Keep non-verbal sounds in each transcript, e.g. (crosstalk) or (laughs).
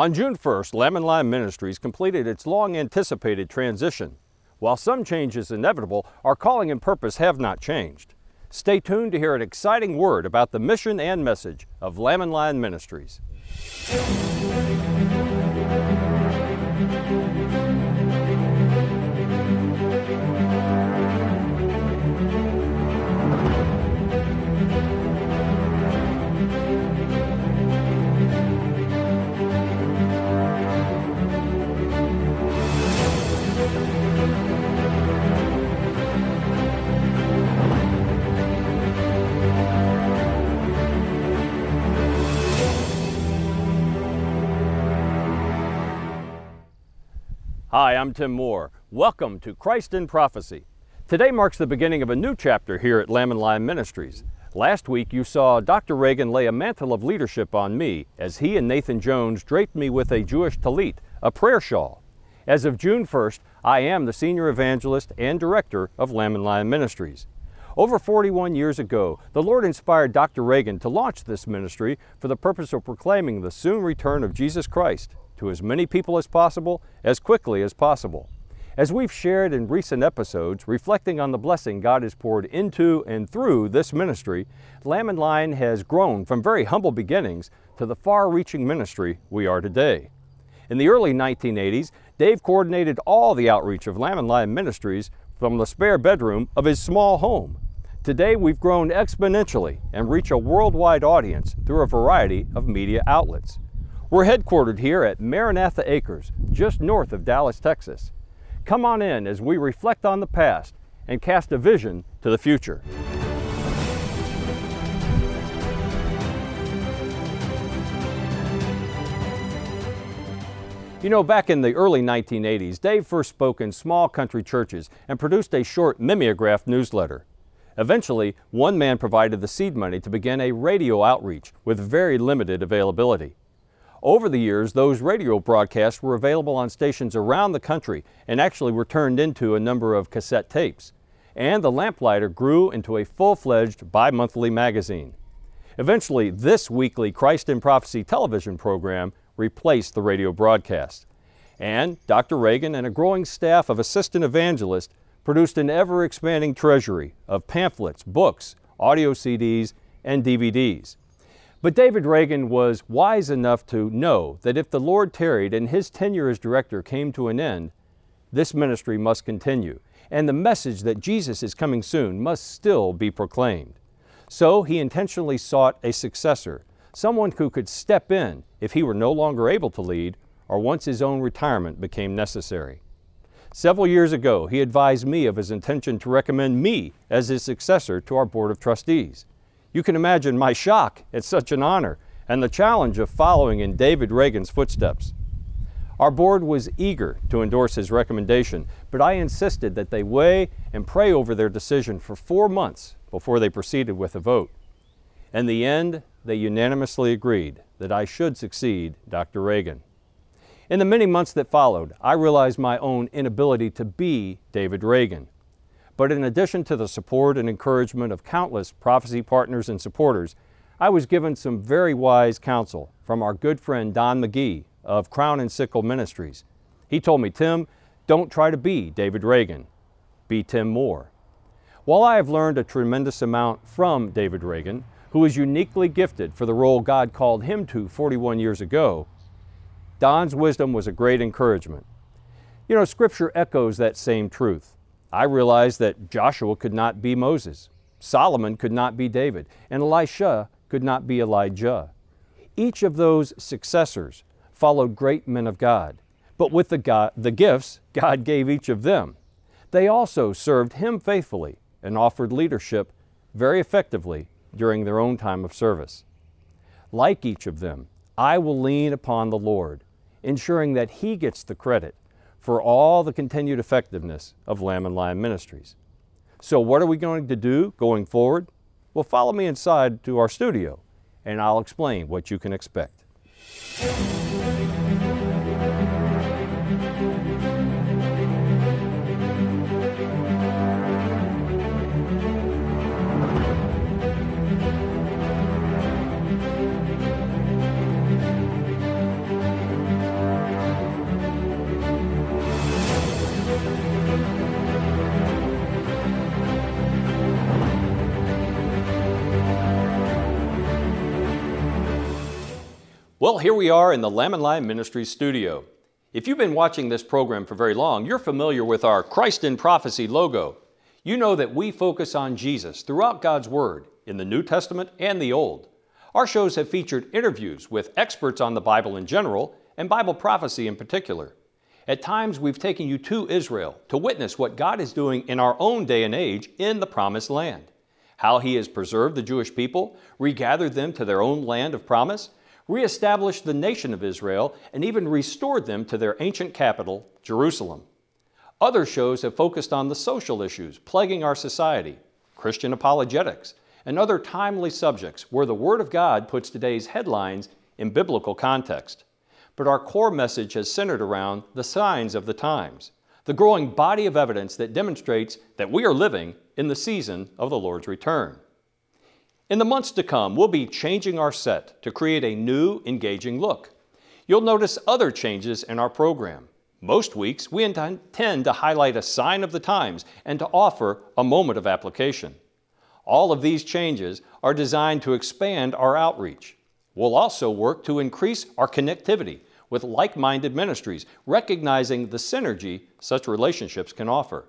On June 1st, Lamb and Lion Ministries completed its long anticipated transition. While some change is inevitable, our calling and purpose have not changed. Stay tuned to hear an exciting word about the mission and message of Lamb and Lion Ministries. Hi, I'm Tim Moore. Welcome to Christ in Prophecy. Today marks the beginning of a new chapter here at Lamb and Lion Ministries. Last week you saw Dr. Reagan lay a mantle of leadership on me as he and Nathan Jones draped me with a Jewish talit, a prayer shawl. As of June 1st, I am the senior evangelist and director of Lamb and Lion Ministries. Over 41 years ago, the Lord inspired Dr. Reagan to launch this ministry for the purpose of proclaiming the soon return of Jesus Christ to as many people as possible, as quickly as possible. As we've shared in recent episodes, reflecting on the blessing God has poured into and through this ministry, Lamb and Lion has grown from very humble beginnings to the far reaching ministry we are today. In the early 1980s, Dave coordinated all the outreach of Lamb and Lion Ministries from the spare bedroom of his small home. Today, we've grown exponentially and reach a worldwide audience through a variety of media outlets. We're headquartered here at Maranatha Acres, just north of Dallas, Texas. Come on in as we reflect on the past and cast a vision to the future. You know, back in the early 1980s, Dave first spoke in small country churches and produced a short mimeograph newsletter. Eventually, one man provided the seed money to begin a radio outreach with very limited availability. Over the years, those radio broadcasts were available on stations around the country and actually were turned into a number of cassette tapes. And the Lamplighter grew into a full-fledged bi-monthly magazine. Eventually, this weekly Christ in Prophecy television program replaced the radio broadcast. And Dr. Reagan and a growing staff of assistant evangelists produced an ever-expanding treasury of pamphlets, books, audio CDs, and DVDs. But David Reagan was wise enough to know that if the Lord tarried and his tenure as director came to an end, this ministry must continue, and the message that Jesus is coming soon must still be proclaimed. So he intentionally sought a successor, someone who could step in if he were no longer able to lead or once his own retirement became necessary. Several years ago, he advised me of his intention to recommend me as his successor to our Board of Trustees. You can imagine my shock at such an honor and the challenge of following in David Reagan's footsteps. Our board was eager to endorse his recommendation, but I insisted that they weigh and pray over their decision for four months before they proceeded with a vote. In the end, they unanimously agreed that I should succeed Dr. Reagan. In the many months that followed, I realized my own inability to be David Reagan. But in addition to the support and encouragement of countless prophecy partners and supporters, I was given some very wise counsel from our good friend Don McGee of Crown and Sickle Ministries. He told me, Tim, don't try to be David Reagan, be Tim Moore. While I have learned a tremendous amount from David Reagan, who is uniquely gifted for the role God called him to 41 years ago, Don's wisdom was a great encouragement. You know, Scripture echoes that same truth. I realized that Joshua could not be Moses, Solomon could not be David, and Elisha could not be Elijah. Each of those successors followed great men of God, but with the, God, the gifts God gave each of them. They also served Him faithfully and offered leadership very effectively during their own time of service. Like each of them, I will lean upon the Lord, ensuring that He gets the credit for all the continued effectiveness of Lamb and Lion Ministries. So what are we going to do going forward? Well, follow me inside to our studio and I'll explain what you can expect. Well, here we are in the Lamb and Lion Ministries studio. If you've been watching this program for very long, you're familiar with our Christ in Prophecy logo. You know that we focus on Jesus throughout God's Word, in the New Testament and the Old. Our shows have featured interviews with experts on the Bible in general and Bible prophecy in particular. At times, we've taken you to Israel to witness what God is doing in our own day and age in the Promised Land. How He has preserved the Jewish people, regathered them to their own land of promise, reestablished the nation of Israel, and even restored them to their ancient capital, Jerusalem. Other shows have focused on the social issues plaguing our society, Christian apologetics, and other timely subjects where the Word of God puts today's headlines in biblical context. But our core message has centered around the signs of the times, the growing body of evidence that demonstrates that we are living in the season of the Lord's return. In the months to come, we'll be changing our set to create a new, engaging look. You'll notice other changes in our program. Most weeks, we intend to highlight a sign of the times and to offer a moment of application. All of these changes are designed to expand our outreach. We'll also work to increase our connectivity with like minded ministries, recognizing the synergy such relationships can offer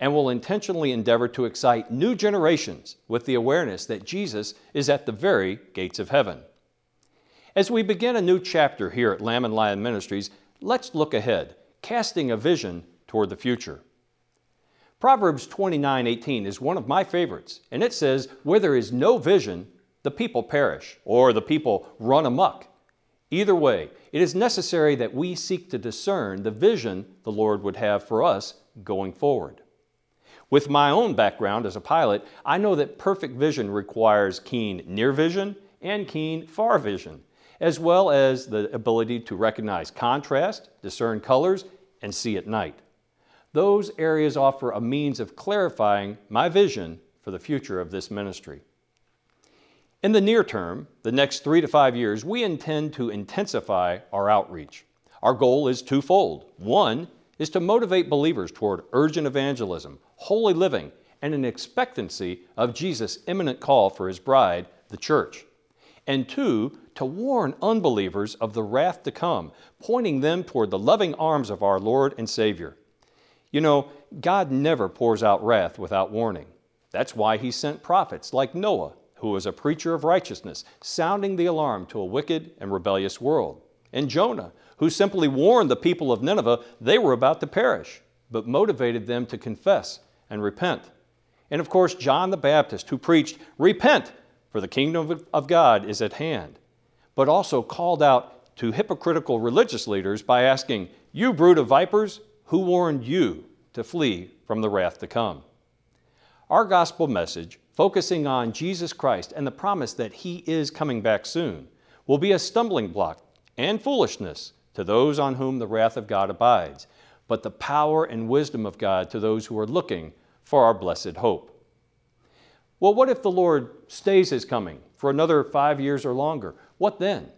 and will intentionally endeavor to excite new generations with the awareness that Jesus is at the very gates of heaven. As we begin a new chapter here at Lamb and Lion Ministries, let's look ahead, casting a vision toward the future. Proverbs 29:18 is one of my favorites, and it says, "Where there is no vision, the people perish, or the people run amuck." Either way, it is necessary that we seek to discern the vision the Lord would have for us going forward. With my own background as a pilot, I know that perfect vision requires keen near vision and keen far vision, as well as the ability to recognize contrast, discern colors, and see at night. Those areas offer a means of clarifying my vision for the future of this ministry. In the near term, the next three to five years, we intend to intensify our outreach. Our goal is twofold. One is to motivate believers toward urgent evangelism, holy living, and an expectancy of Jesus' imminent call for his bride, the church. And two, to warn unbelievers of the wrath to come, pointing them toward the loving arms of our Lord and Savior. You know, God never pours out wrath without warning. That's why he sent prophets like Noah, who was a preacher of righteousness, sounding the alarm to a wicked and rebellious world, and Jonah, who simply warned the people of Nineveh they were about to perish, but motivated them to confess and repent. And of course, John the Baptist, who preached, Repent, for the kingdom of God is at hand, but also called out to hypocritical religious leaders by asking, You brood of vipers, who warned you to flee from the wrath to come? Our gospel message, focusing on Jesus Christ and the promise that He is coming back soon, will be a stumbling block and foolishness to those on whom the wrath of God abides, but the power and wisdom of God to those who are looking for our blessed hope. Well, what if the Lord stays his coming for another five years or longer? What then?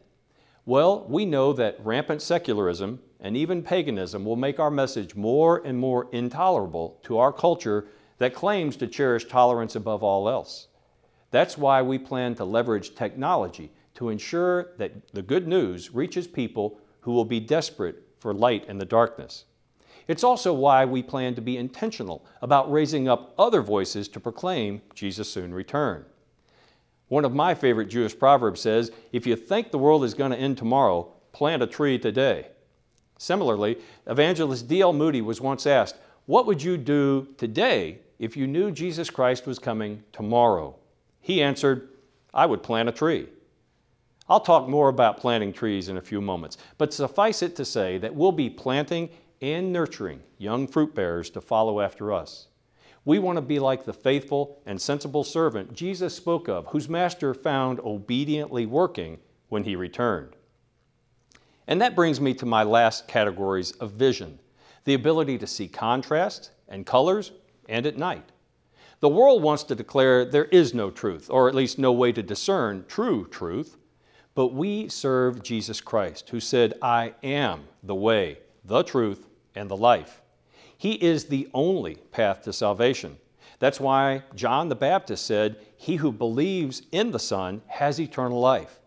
Well, we know that rampant secularism and even paganism will make our message more and more intolerable to our culture that claims to cherish tolerance above all else. That's why we plan to leverage technology to ensure that the good news reaches people who will be desperate for light in the darkness. It's also why we plan to be intentional about raising up other voices to proclaim Jesus' soon return. One of my favorite Jewish proverbs says, If you think the world is going to end tomorrow, plant a tree today. Similarly, evangelist D.L. Moody was once asked, What would you do today if you knew Jesus Christ was coming tomorrow? He answered, I would plant a tree. I'll talk more about planting trees in a few moments, but suffice it to say that we'll be planting and nurturing young fruit bearers to follow after us. We want to be like the faithful and sensible servant Jesus spoke of, whose master found obediently working when he returned. And that brings me to my last categories of vision the ability to see contrast and colors and at night. The world wants to declare there is no truth, or at least no way to discern true truth. But we serve Jesus Christ, who said, I am the way, the truth, and the life. He is the only path to salvation. That's why John the Baptist said, He who believes in the Son has eternal life.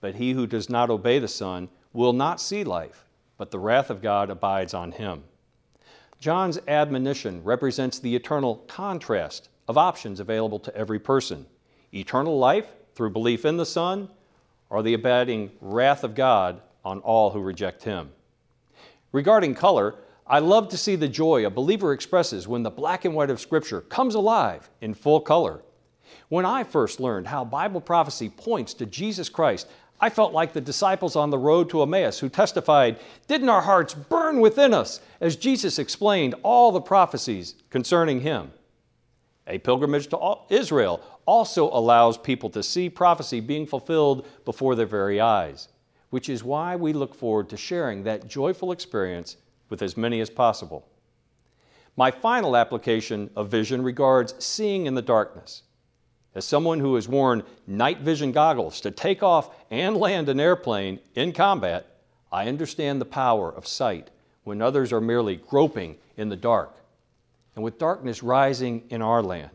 but he who does not obey the Son will not see life, but the wrath of God abides on him. John's admonition represents the eternal contrast of options available to every person eternal life through belief in the Son, or the abiding wrath of God on all who reject him. Regarding color, I love to see the joy a believer expresses when the black and white of Scripture comes alive in full color. When I first learned how Bible prophecy points to Jesus Christ, I felt like the disciples on the road to Emmaus who testified, Didn't our hearts burn within us as Jesus explained all the prophecies concerning him? A pilgrimage to Israel also allows people to see prophecy being fulfilled before their very eyes, which is why we look forward to sharing that joyful experience with as many as possible. My final application of vision regards seeing in the darkness. As someone who has worn night vision goggles to take off and land an airplane in combat, I understand the power of sight when others are merely groping in the dark. And with darkness rising in our land,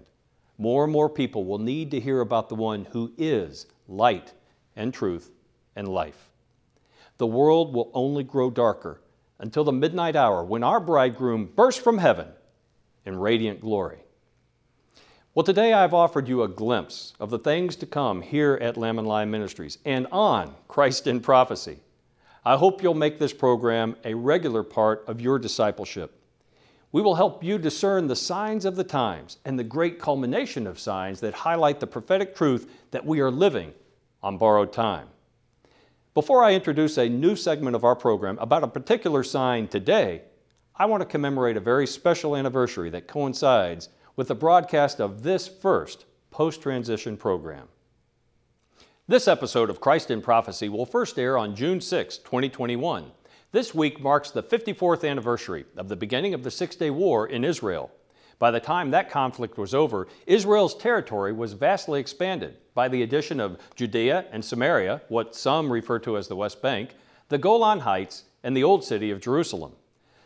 more and more people will need to hear about the one who is light and truth and life. The world will only grow darker until the midnight hour when our bridegroom bursts from heaven in radiant glory. Well, today I've offered you a glimpse of the things to come here at Lamb and Lion Ministries and on Christ in Prophecy. I hope you'll make this program a regular part of your discipleship. We will help you discern the signs of the times and the great culmination of signs that highlight the prophetic truth that we are living on borrowed time. Before I introduce a new segment of our program about a particular sign today, I want to commemorate a very special anniversary that coincides with the broadcast of this first post transition program. This episode of Christ in Prophecy will first air on June 6, 2021. This week marks the 54th anniversary of the beginning of the Six Day War in Israel. By the time that conflict was over, Israel's territory was vastly expanded by the addition of Judea and Samaria, what some refer to as the West Bank, the Golan Heights, and the Old City of Jerusalem.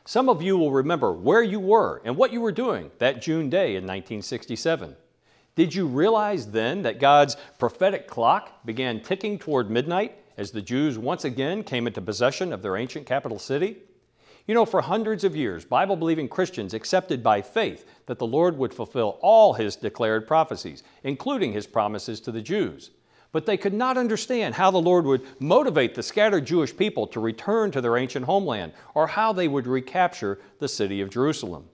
Some of you will remember where you were and what you were doing that June day in 1967. Did you realize then that God's prophetic clock began ticking toward midnight as the Jews once again came into possession of their ancient capital city? You know, for hundreds of years, Bible believing Christians accepted by faith that the Lord would fulfill all his declared prophecies, including his promises to the Jews. But they could not understand how the Lord would motivate the scattered Jewish people to return to their ancient homeland or how they would recapture the city of Jerusalem.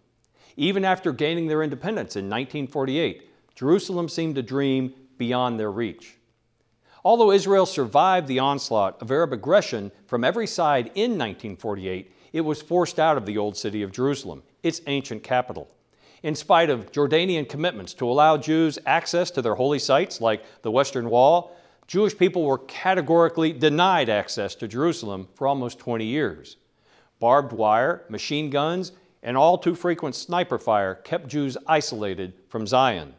Even after gaining their independence in 1948, Jerusalem seemed a dream beyond their reach. Although Israel survived the onslaught of Arab aggression from every side in 1948, it was forced out of the old city of Jerusalem, its ancient capital. In spite of Jordanian commitments to allow Jews access to their holy sites like the Western Wall, Jewish people were categorically denied access to Jerusalem for almost 20 years. Barbed wire, machine guns, and all too frequent sniper fire kept Jews isolated from Zion.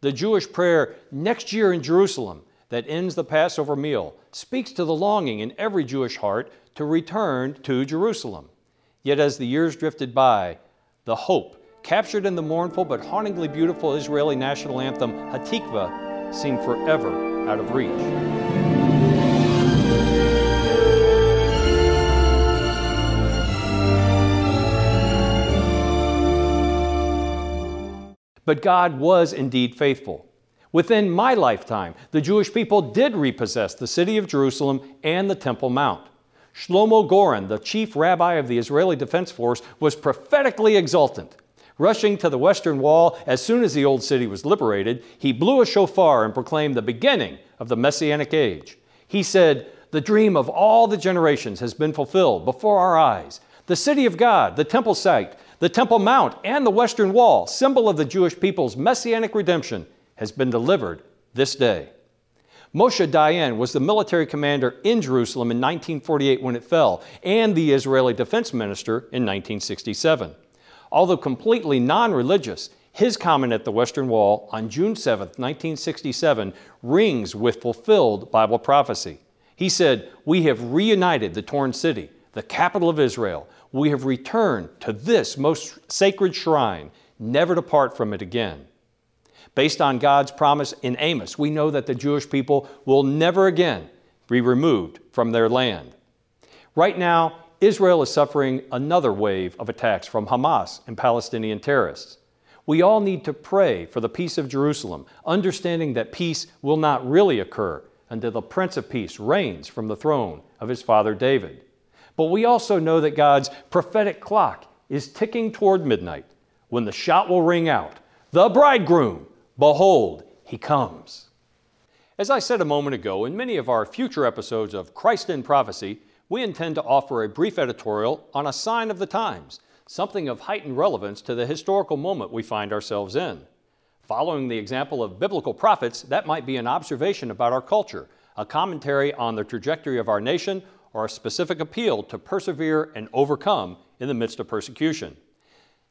The Jewish prayer, Next year in Jerusalem, that ends the Passover meal, speaks to the longing in every Jewish heart to return to Jerusalem. Yet as the years drifted by, the hope captured in the mournful but hauntingly beautiful Israeli national anthem Hatikva seemed forever out of reach. But God was indeed faithful. Within my lifetime, the Jewish people did repossess the city of Jerusalem and the Temple Mount. Shlomo Goren, the chief rabbi of the Israeli Defense Force, was prophetically exultant. Rushing to the Western Wall as soon as the Old City was liberated, he blew a shofar and proclaimed the beginning of the Messianic age. He said, The dream of all the generations has been fulfilled before our eyes. The city of God, the temple site, the Temple Mount, and the Western Wall, symbol of the Jewish people's messianic redemption, has been delivered this day. Moshe Dayan was the military commander in Jerusalem in 1948 when it fell, and the Israeli defense minister in 1967. Although completely non religious, his comment at the Western Wall on June 7, 1967, rings with fulfilled Bible prophecy. He said, We have reunited the torn city, the capital of Israel. We have returned to this most sacred shrine, never to part from it again. Based on God's promise in Amos, we know that the Jewish people will never again be removed from their land. Right now, Israel is suffering another wave of attacks from Hamas and Palestinian terrorists. We all need to pray for the peace of Jerusalem, understanding that peace will not really occur until the Prince of Peace reigns from the throne of his father David. But we also know that God's prophetic clock is ticking toward midnight when the shot will ring out The bridegroom, behold, he comes. As I said a moment ago, in many of our future episodes of Christ in Prophecy, we intend to offer a brief editorial on a sign of the times, something of heightened relevance to the historical moment we find ourselves in. Following the example of biblical prophets, that might be an observation about our culture, a commentary on the trajectory of our nation, or a specific appeal to persevere and overcome in the midst of persecution.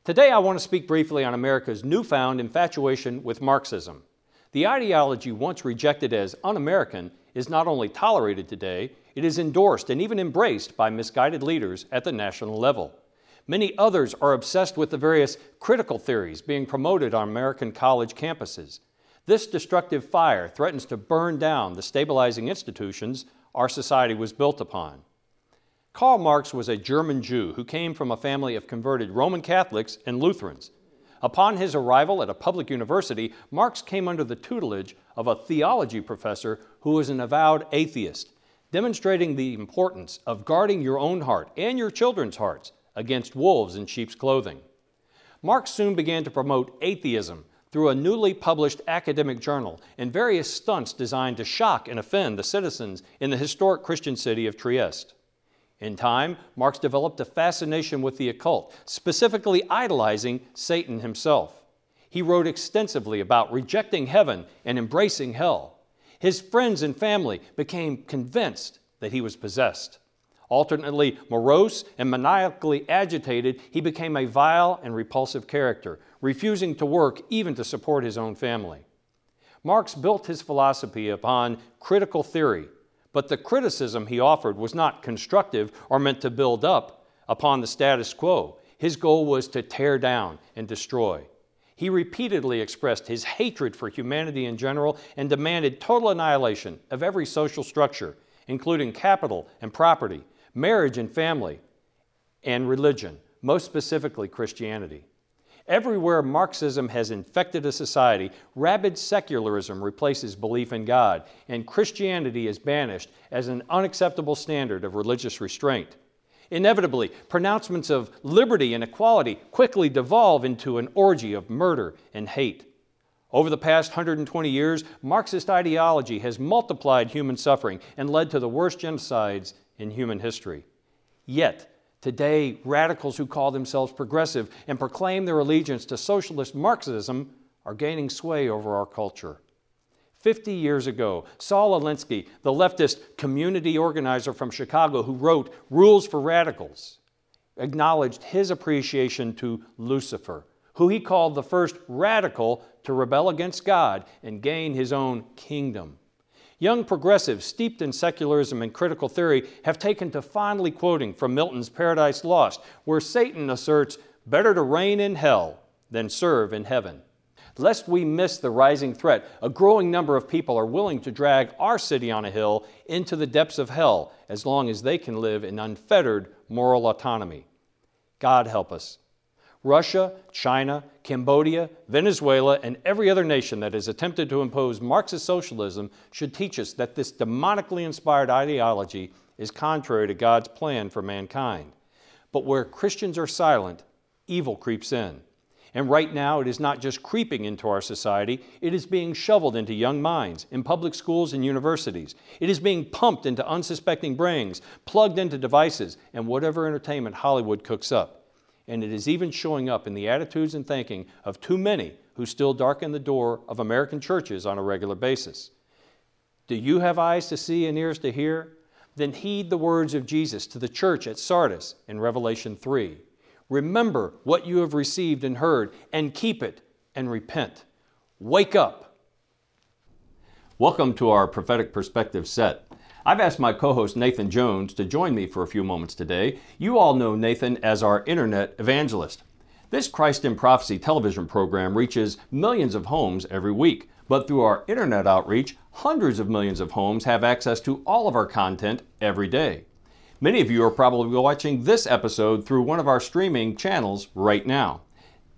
Today, I want to speak briefly on America's newfound infatuation with Marxism. The ideology once rejected as un American is not only tolerated today, it is endorsed and even embraced by misguided leaders at the national level. Many others are obsessed with the various critical theories being promoted on American college campuses. This destructive fire threatens to burn down the stabilizing institutions our society was built upon. Karl Marx was a German Jew who came from a family of converted Roman Catholics and Lutherans. Upon his arrival at a public university, Marx came under the tutelage of a theology professor who was an avowed atheist, demonstrating the importance of guarding your own heart and your children's hearts against wolves in sheep's clothing. Marx soon began to promote atheism through a newly published academic journal and various stunts designed to shock and offend the citizens in the historic Christian city of Trieste. In time, Marx developed a fascination with the occult, specifically idolizing Satan himself. He wrote extensively about rejecting heaven and embracing hell. His friends and family became convinced that he was possessed. Alternately morose and maniacally agitated, he became a vile and repulsive character, refusing to work even to support his own family. Marx built his philosophy upon critical theory, but the criticism he offered was not constructive or meant to build up upon the status quo. His goal was to tear down and destroy. He repeatedly expressed his hatred for humanity in general and demanded total annihilation of every social structure, including capital and property, marriage and family, and religion, most specifically Christianity. Everywhere Marxism has infected a society, rabid secularism replaces belief in God, and Christianity is banished as an unacceptable standard of religious restraint. Inevitably, pronouncements of liberty and equality quickly devolve into an orgy of murder and hate. Over the past 120 years, Marxist ideology has multiplied human suffering and led to the worst genocides in human history. Yet, Today, radicals who call themselves progressive and proclaim their allegiance to socialist Marxism are gaining sway over our culture. 50 years ago, Saul Alinsky, the leftist community organizer from Chicago who wrote Rules for Radicals, acknowledged his appreciation to Lucifer, who he called the first radical to rebel against God and gain his own kingdom. Young progressives steeped in secularism and critical theory have taken to fondly quoting from Milton's Paradise Lost, where Satan asserts, Better to reign in hell than serve in heaven. Lest we miss the rising threat, a growing number of people are willing to drag our city on a hill into the depths of hell as long as they can live in unfettered moral autonomy. God help us. Russia, China, Cambodia, Venezuela, and every other nation that has attempted to impose Marxist socialism should teach us that this demonically inspired ideology is contrary to God's plan for mankind. But where Christians are silent, evil creeps in. And right now, it is not just creeping into our society, it is being shoveled into young minds, in public schools and universities. It is being pumped into unsuspecting brains, plugged into devices, and whatever entertainment Hollywood cooks up and it is even showing up in the attitudes and thinking of too many who still darken the door of American churches on a regular basis. Do you have eyes to see and ears to hear? Then heed the words of Jesus to the church at Sardis in Revelation 3. Remember what you have received and heard, and keep it and repent. Wake up. Welcome to our prophetic perspective set. I've asked my co host Nathan Jones to join me for a few moments today. You all know Nathan as our internet evangelist. This Christ in Prophecy television program reaches millions of homes every week, But through our internet outreach, hundreds of millions of homes have access to all of our content every day. Many of you are probably watching this episode through one of our streaming channels right now.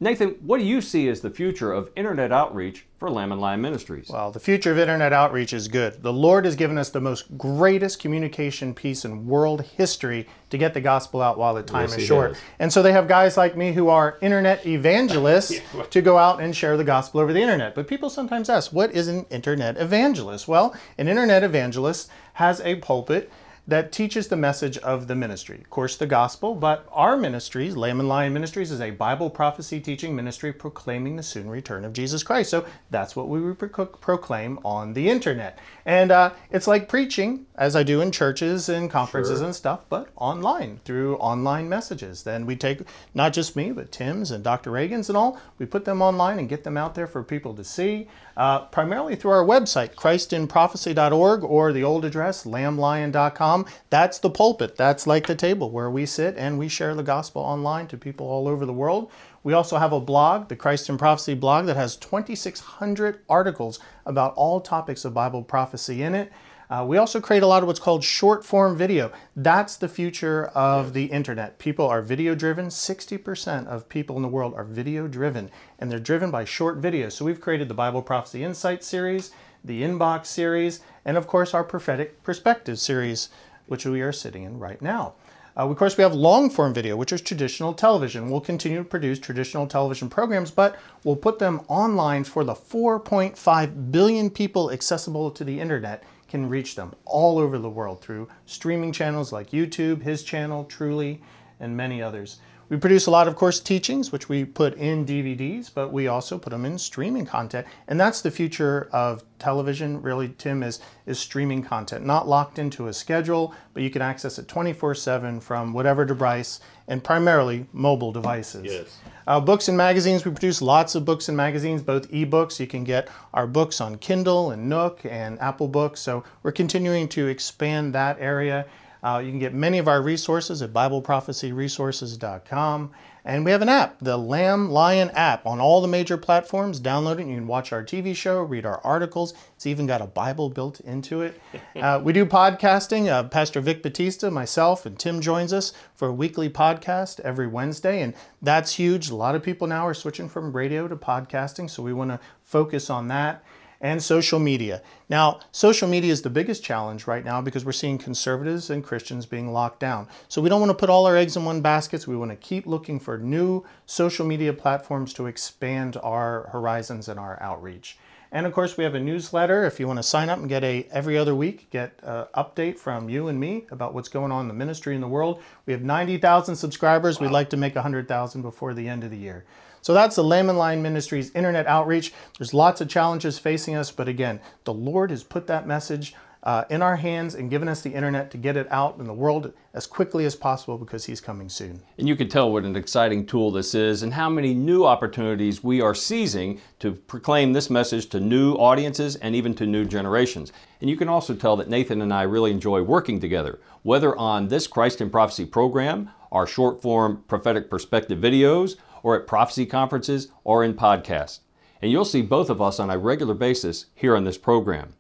Nathan, what do you see as the future of internet outreach for Lamb and Lion Ministries? Well, the future of internet outreach is good. The Lord has given us the most greatest communication piece in world history to get the gospel out while the time Yes, is short. has. And so they have guys like me who are internet evangelists (laughs) to go out and share the gospel over the internet. But people sometimes ask, what is an internet evangelist? Well, an internet evangelist has a pulpit that teaches the message of the ministry. Of course, the gospel, but our ministries, Lamb and Lion Ministries, is a Bible prophecy teaching ministry proclaiming the soon return of Jesus Christ. So that's what we pro- proclaim on the internet. And uh, it's like preaching, as I do in churches and conferences Sure. and stuff, but online through online messages. Then we take not just me, but Tim's and Dr. Reagan's and all, we put them online and get them out there for people to see, uh, primarily through our website, christinprophecy.org, or the old address, lamblion.com. That's the pulpit. That's like the table where we sit and we share the gospel online to people all over the world. We also have a blog, the Christ in Prophecy blog, that has 2,600 articles about all topics of Bible prophecy in it. Uh, we also create a lot of what's called short form video. That's the future of the internet. People are video driven. 60% of people in the world are video driven, and they're driven by short videos. So we've created the Bible Prophecy Insight series, the Inbox series, and of course our Prophetic Perspective series, which we are sitting in right now. Uh, of course, we have long form video, which is traditional television. We'll continue to produce traditional television programs, but we'll put them online for the 4.5 billion people accessible to the internet can reach them all over the world through streaming channels like YouTube, his channel, Truly, and many others. We produce a lot, of course, teachings, which we put in DVDs, but we also put them in streaming content. And that's the future of television, really, Tim, is, is streaming content. Not locked into a schedule, but you can access it 24 7 from whatever device, and primarily mobile devices. Yes. Uh, books and magazines, we produce lots of books and magazines, both ebooks. You can get our books on Kindle and Nook and Apple Books. So we're continuing to expand that area. Uh, you can get many of our resources at BibleProphecyResources.com. And we have an app, the Lamb Lion app, on all the major platforms. Download it. You can watch our TV show, read our articles. It's even got a Bible built into it. (laughs) Uh, we do podcasting. Uh, Pastor Vic Batista, myself, and Tim joins us for a weekly podcast every Wednesday. And that's huge. A lot of people now are switching from radio to podcasting. So we want to focus on that and social media. Now, social media is the biggest challenge right now because we're seeing conservatives and Christians being locked down. So we don't want to put all our eggs in one basket. We want to keep looking for new social media platforms to expand our horizons and our outreach. And of course, we have a newsletter. If you want to sign up and get a every other week get an update from you and me about what's going on in the ministry in the world. We have 90,000 subscribers. We'd like to make 100,000 before the end of the year. So that's the Lamb and Lion Ministries internet outreach. There's lots of challenges facing us, but again, the Lord has put that message uh, in our hands and given us the internet to get it out in the world as quickly as possible because He's coming soon. And you can tell what an exciting tool this is and how many new opportunities we are seizing to proclaim this message to new audiences and even to new generations. And you can also tell that Nathan and I really enjoy working together, whether on this Christ in Prophecy program, our short form prophetic perspective videos, or at prophecy conferences or in podcasts. And you'll see both of us on a regular basis here on this program.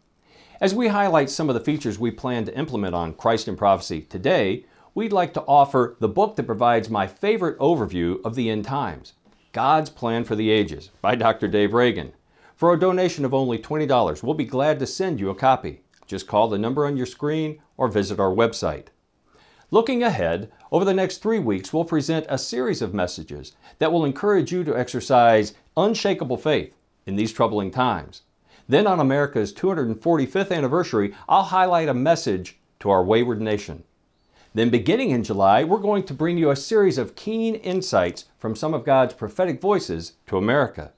As we highlight some of the features we plan to implement on Christ in Prophecy today, we'd like to offer the book that provides my favorite overview of the end times God's Plan for the Ages by Dr. Dave Reagan. For a donation of only $20, we'll be glad to send you a copy. Just call the number on your screen or visit our website. Looking ahead, over the next three weeks, we'll present a series of messages that will encourage you to exercise unshakable faith in these troubling times. Then, on America's 245th anniversary, I'll highlight a message to our wayward nation. Then, beginning in July, we're going to bring you a series of keen insights from some of God's prophetic voices to America.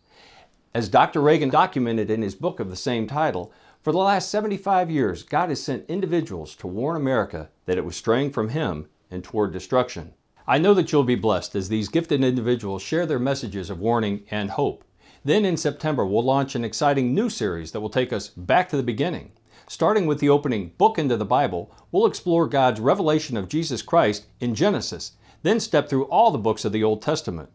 As Dr. Reagan documented in his book of the same title, for the last 75 years, God has sent individuals to warn America that it was straying from Him and toward destruction. I know that you'll be blessed as these gifted individuals share their messages of warning and hope. Then in September, we'll launch an exciting new series that will take us back to the beginning. Starting with the opening book into the Bible, we'll explore God's revelation of Jesus Christ in Genesis, then step through all the books of the Old Testament.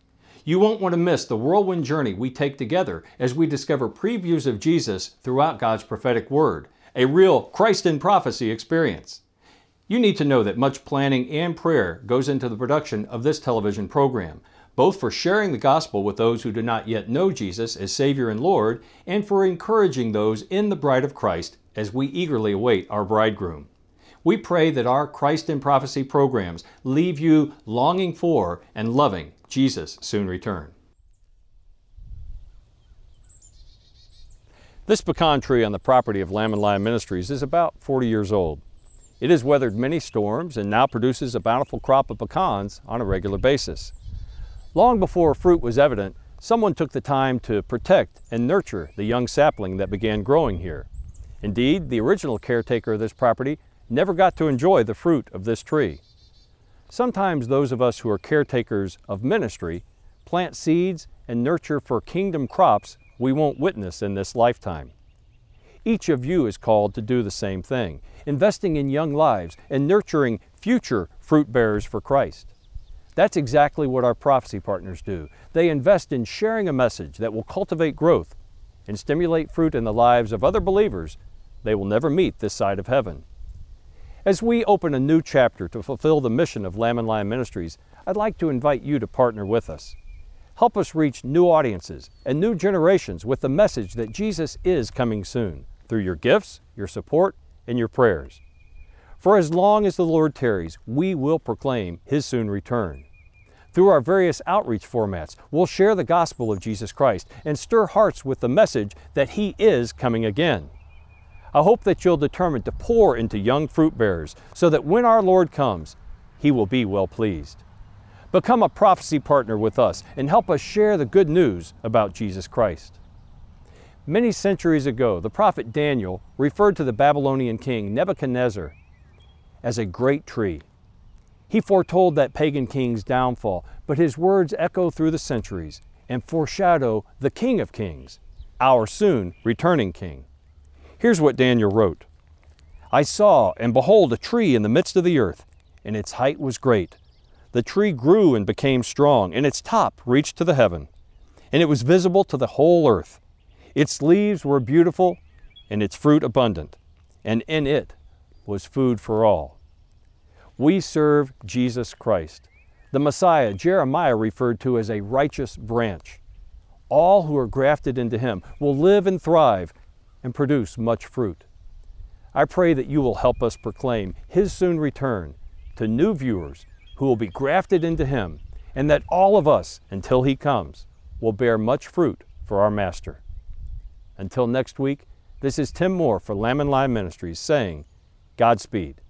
You won't want to miss the whirlwind journey we take together as we discover previews of Jesus throughout God's prophetic word, a real Christ in prophecy experience. You need to know that much planning and prayer goes into the production of this television program, both for sharing the gospel with those who do not yet know Jesus as Savior and Lord, and for encouraging those in the bride of Christ as we eagerly await our bridegroom. We pray that our Christ in Prophecy programs leave you longing for and loving Jesus' soon return. This pecan tree on the property of Lamb and Lion Ministries is about 40 years old. It has weathered many storms and now produces a bountiful crop of pecans on a regular basis. Long before fruit was evident, someone took the time to protect and nurture the young sapling that began growing here. Indeed, the original caretaker of this property never got to enjoy the fruit of this tree. Sometimes those of us who are caretakers of ministry plant seeds and nurture for kingdom crops we won't witness in this lifetime. Each of you is called to do the same thing, investing in young lives and nurturing future fruit bearers for Christ. That's exactly what our prophecy partners do. They invest in sharing a message that will cultivate growth and stimulate fruit in the lives of other believers they will never meet this side of heaven. As we open a new chapter to fulfill the mission of Lamb and Lion Ministries, I'd like to invite you to partner with us. Help us reach new audiences and new generations with the message that Jesus is coming soon through your gifts, your support, and your prayers. For as long as the Lord tarries, we will proclaim His soon return. Through our various outreach formats, we'll share the gospel of Jesus Christ and stir hearts with the message that He is coming again. I hope that you'll determine to pour into young fruit bearers so that when our Lord comes, He will be well pleased. Become a prophecy partner with us and help us share the good news about Jesus Christ. Many centuries ago, the prophet Daniel referred to the Babylonian king Nebuchadnezzar as a great tree. He foretold that pagan king's downfall, but his words echo through the centuries and foreshadow the King of Kings, our soon returning King. Here's what Daniel wrote I saw, and behold, a tree in the midst of the earth, and its height was great. The tree grew and became strong, and its top reached to the heaven, and it was visible to the whole earth. Its leaves were beautiful and its fruit abundant, and in it was food for all. We serve Jesus Christ, the Messiah Jeremiah referred to as a righteous branch. All who are grafted into him will live and thrive and produce much fruit. I pray that you will help us proclaim his soon return to new viewers who will be grafted into him, and that all of us, until he comes, will bear much fruit for our Master. Until next week, this is Tim Moore for Lamb and Lion Ministries saying, Godspeed.